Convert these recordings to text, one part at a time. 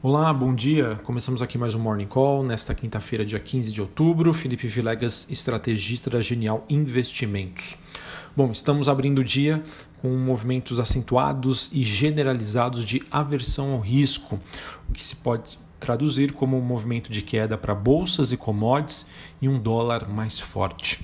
Olá, bom dia. Começamos aqui mais um Morning Call nesta quinta-feira, dia 15 de outubro. Felipe Vilegas, estrategista da Genial Investimentos. Bom, estamos abrindo o dia com movimentos acentuados e generalizados de aversão ao risco, o que se pode traduzir como um movimento de queda para bolsas e commodities e um dólar mais forte.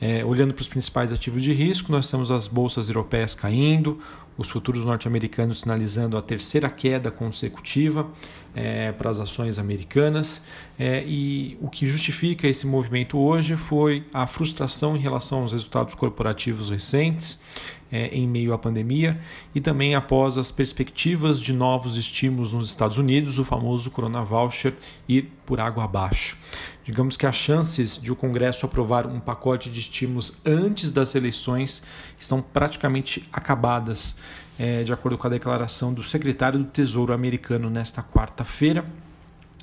É, olhando para os principais ativos de risco, nós temos as bolsas europeias caindo, os futuros norte-americanos sinalizando a terceira queda consecutiva é, para as ações americanas. É, e o que justifica esse movimento hoje foi a frustração em relação aos resultados corporativos recentes. É, em meio à pandemia e também após as perspectivas de novos estímulos nos Estados Unidos, o famoso Corona Voucher ir por água abaixo. Digamos que as chances de o Congresso aprovar um pacote de estímulos antes das eleições estão praticamente acabadas, é, de acordo com a declaração do secretário do Tesouro americano nesta quarta-feira.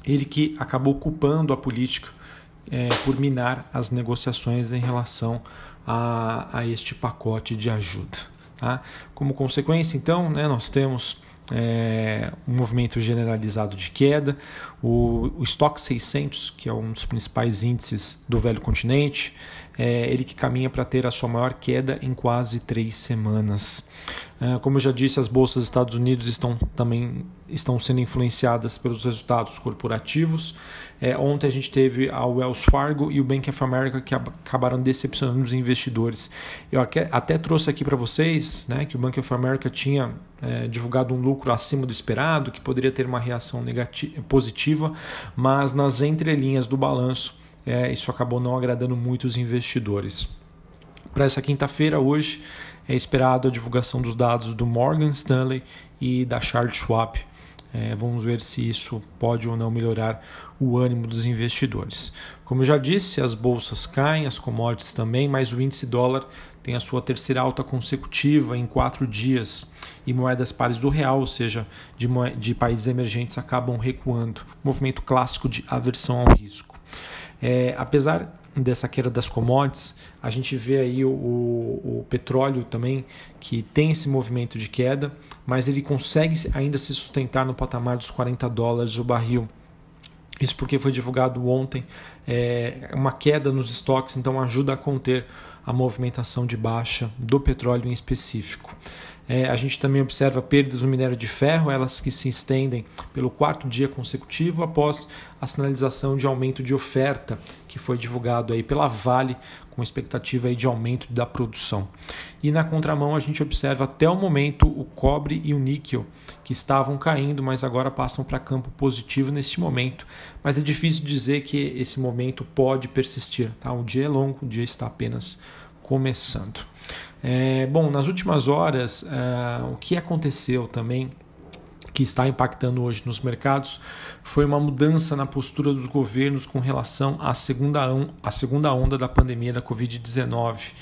Ele que acabou culpando a política é, por minar as negociações em relação a, a este pacote de ajuda. Tá? Como consequência, então, né, nós temos é, um movimento generalizado de queda. O, o Stock 600, que é um dos principais índices do velho continente, é ele que caminha para ter a sua maior queda em quase três semanas. É, como eu já disse, as bolsas dos Estados Unidos estão também estão sendo influenciadas pelos resultados corporativos. É, ontem a gente teve a Wells Fargo e o Bank of America que acabaram decepcionando os investidores. Eu até trouxe aqui para vocês né, que o Bank of America tinha é, divulgado um lucro acima do esperado, que poderia ter uma reação positiva, mas nas entrelinhas do balanço é, isso acabou não agradando muito os investidores. Para essa quinta-feira, hoje, é esperado a divulgação dos dados do Morgan Stanley e da Charles Schwab. É, vamos ver se isso pode ou não melhorar o ânimo dos investidores. Como eu já disse, as bolsas caem, as commodities também, mas o índice dólar tem a sua terceira alta consecutiva em quatro dias e moedas pares do real, ou seja, de, de países emergentes, acabam recuando. Movimento clássico de aversão ao risco. É, apesar dessa queda das commodities, a gente vê aí o, o, o, petróleo também que tem esse movimento de queda, mas ele consegue ainda se sustentar no patamar dos 40 dólares o barril. Isso porque foi divulgado ontem é, uma queda nos estoques, então ajuda a conter a movimentação de baixa do petróleo em específico. É, a gente também observa perdas no minério de ferro, elas que se estendem pelo quarto dia consecutivo após a sinalização de aumento de oferta que foi divulgado aí pela Vale com expectativa aí de aumento da produção. E na contramão a gente observa até o momento o cobre e o níquel que estavam caindo, mas agora passam para campo positivo neste momento. Mas é difícil dizer que esse momento pode persistir. Tá? O dia é longo, o dia está apenas começando. É, bom, nas últimas horas, é, o que aconteceu também que está impactando hoje nos mercados foi uma mudança na postura dos governos com relação à segunda, à segunda onda da pandemia da Covid-19.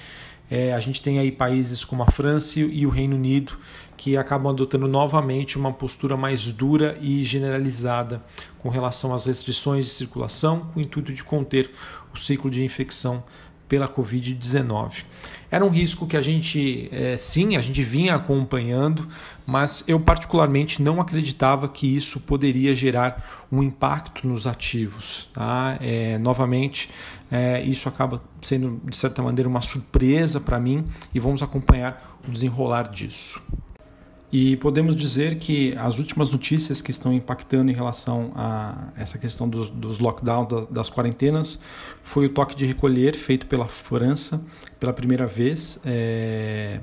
É, a gente tem aí países como a França e o Reino Unido que acabam adotando novamente uma postura mais dura e generalizada com relação às restrições de circulação, com o intuito de conter o ciclo de infecção pela Covid-19. Era um risco que a gente, é, sim, a gente vinha acompanhando, mas eu particularmente não acreditava que isso poderia gerar um impacto nos ativos. Tá? É, novamente, é, isso acaba sendo, de certa maneira, uma surpresa para mim e vamos acompanhar o desenrolar disso. E podemos dizer que as últimas notícias que estão impactando em relação a essa questão dos, dos lockdowns, das quarentenas, foi o toque de recolher feito pela França pela primeira vez. É,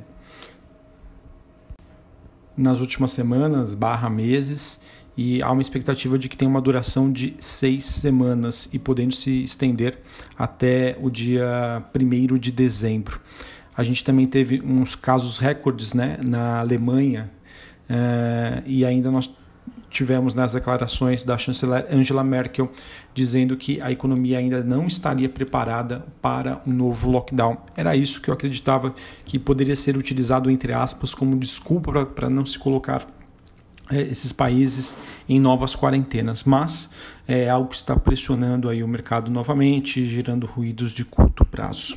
nas últimas semanas, barra meses, e há uma expectativa de que tenha uma duração de seis semanas e podendo se estender até o dia 1 de dezembro. A gente também teve uns casos recordes né, na Alemanha, Uh, e ainda nós tivemos nas declarações da chanceler Angela Merkel dizendo que a economia ainda não estaria preparada para um novo lockdown. Era isso que eu acreditava que poderia ser utilizado, entre aspas, como desculpa para não se colocar é, esses países em novas quarentenas, mas é algo que está pressionando aí o mercado novamente, gerando ruídos de curto prazo.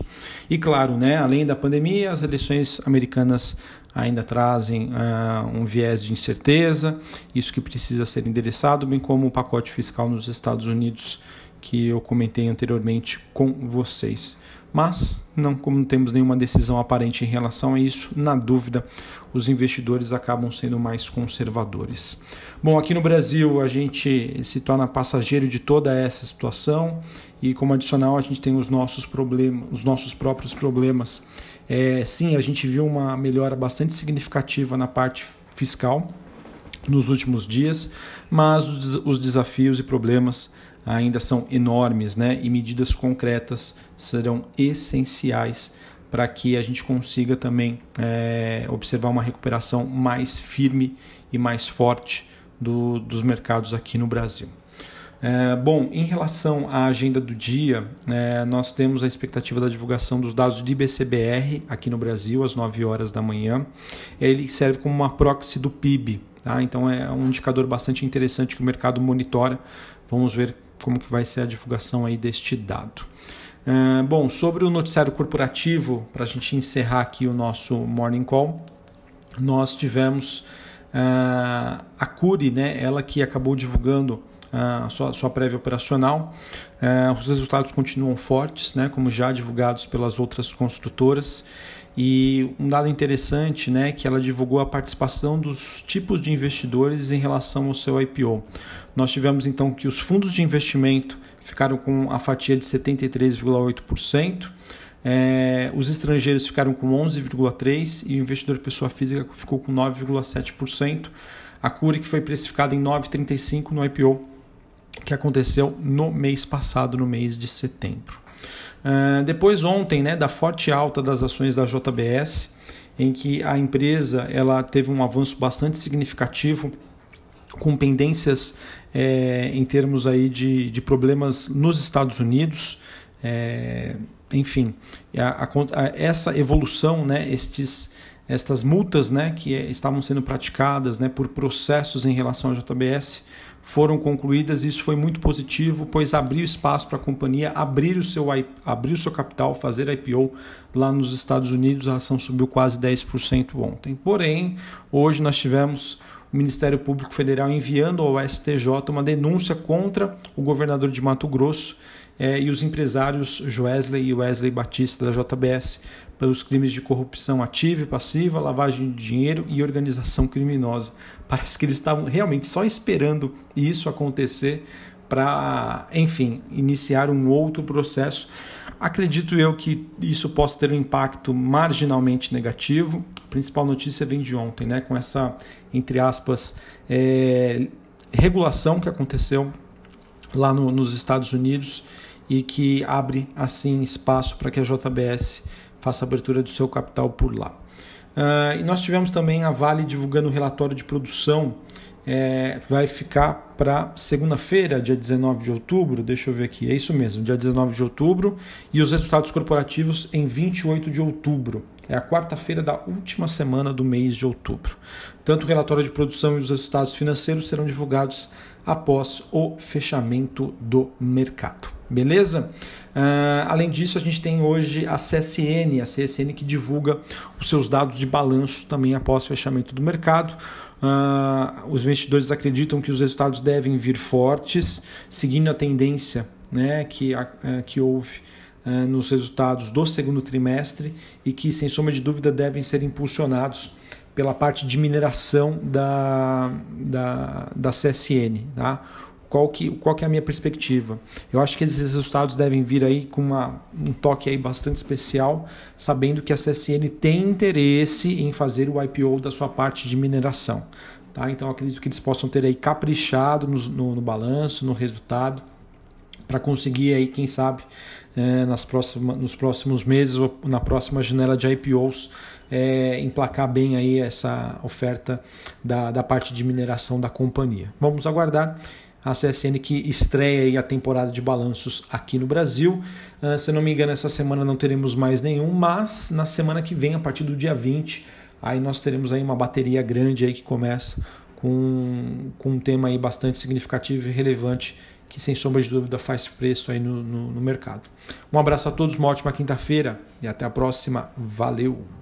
E claro, né, além da pandemia, as eleições americanas ainda trazem uh, um viés de incerteza, isso que precisa ser endereçado, bem como o pacote fiscal nos Estados Unidos que eu comentei anteriormente com vocês mas não como não temos nenhuma decisão aparente em relação a isso, na dúvida, os investidores acabam sendo mais conservadores. Bom, aqui no Brasil a gente se torna passageiro de toda essa situação e como adicional a gente tem os nossos problemas, os nossos próprios problemas. É, sim, a gente viu uma melhora bastante significativa na parte fiscal nos últimos dias, mas os desafios e problemas ainda são enormes, né? E medidas concretas serão essenciais para que a gente consiga também é, observar uma recuperação mais firme e mais forte do, dos mercados aqui no Brasil. É, bom, em relação à agenda do dia, é, nós temos a expectativa da divulgação dos dados do IBCBR aqui no Brasil às 9 horas da manhã. Ele serve como uma proxy do PIB, tá? então é um indicador bastante interessante que o mercado monitora. Vamos ver como que vai ser a divulgação aí deste dado. Uh, bom, sobre o noticiário corporativo, para a gente encerrar aqui o nosso Morning Call, nós tivemos uh, a Curi, né, ela que acabou divulgando a sua, sua prévia operacional. Uh, os resultados continuam fortes, né, como já divulgados pelas outras construtoras. E um dado interessante né, é que ela divulgou a participação dos tipos de investidores em relação ao seu IPO. Nós tivemos então que os fundos de investimento ficaram com a fatia de 73,8%, é, os estrangeiros ficaram com 11,3% e o investidor pessoa física ficou com 9,7%. A Curi que foi precificada em 9,35% no IPO que aconteceu no mês passado, no mês de setembro. Uh, depois ontem, né, da forte alta das ações da JBS, em que a empresa ela teve um avanço bastante significativo com pendências é, em termos aí de, de problemas nos Estados Unidos. É, enfim, a, a, essa evolução, né, estes, estas multas né, que estavam sendo praticadas né, por processos em relação à JBS foram concluídas. Isso foi muito positivo, pois abriu espaço para a companhia abrir o, seu, abrir o seu capital, fazer IPO lá nos Estados Unidos. A ação subiu quase 10% ontem. Porém, hoje nós tivemos o Ministério Público Federal enviando ao STJ uma denúncia contra o governador de Mato Grosso eh, e os empresários Joesley e Wesley Batista da JBS pelos crimes de corrupção ativa e passiva, lavagem de dinheiro e organização criminosa. Parece que eles estavam realmente só esperando isso acontecer para, enfim, iniciar um outro processo. Acredito eu que isso possa ter um impacto marginalmente negativo. A principal notícia vem de ontem, né, com essa, entre aspas, é, regulação que aconteceu lá no, nos Estados Unidos e que abre assim espaço para que a JBS faça a abertura do seu capital por lá. Uh, e nós tivemos também a Vale divulgando o relatório de produção. É, vai ficar para segunda-feira, dia 19 de outubro. Deixa eu ver aqui, é isso mesmo, dia 19 de outubro. E os resultados corporativos em 28 de outubro. É a quarta-feira da última semana do mês de outubro. Tanto o relatório de produção e os resultados financeiros serão divulgados após o fechamento do mercado. Beleza? Uh, além disso, a gente tem hoje a CSN, a CSN que divulga os seus dados de balanço também após o fechamento do mercado. Uh, os investidores acreditam que os resultados devem vir fortes, seguindo a tendência né, que, uh, que houve uh, nos resultados do segundo trimestre e que, sem sombra de dúvida, devem ser impulsionados pela parte de mineração da, da, da CSN. Tá? Qual que, qual que é a minha perspectiva? Eu acho que esses resultados devem vir aí com uma, um toque aí bastante especial, sabendo que a CSN tem interesse em fazer o IPO da sua parte de mineração. Tá? Então acredito que eles possam ter aí caprichado no, no, no balanço, no resultado, para conseguir aí, quem sabe, é, nas próxima, nos próximos meses ou na próxima janela de IPOs, é, emplacar bem aí essa oferta da, da parte de mineração da companhia. Vamos aguardar a CSN que estreia a temporada de balanços aqui no Brasil. Uh, se não me engano, essa semana não teremos mais nenhum, mas na semana que vem, a partir do dia 20, aí nós teremos aí uma bateria grande aí que começa com, com um tema aí bastante significativo e relevante que sem sombra de dúvida faz preço aí no, no, no mercado. Um abraço a todos, uma ótima quinta-feira e até a próxima. Valeu!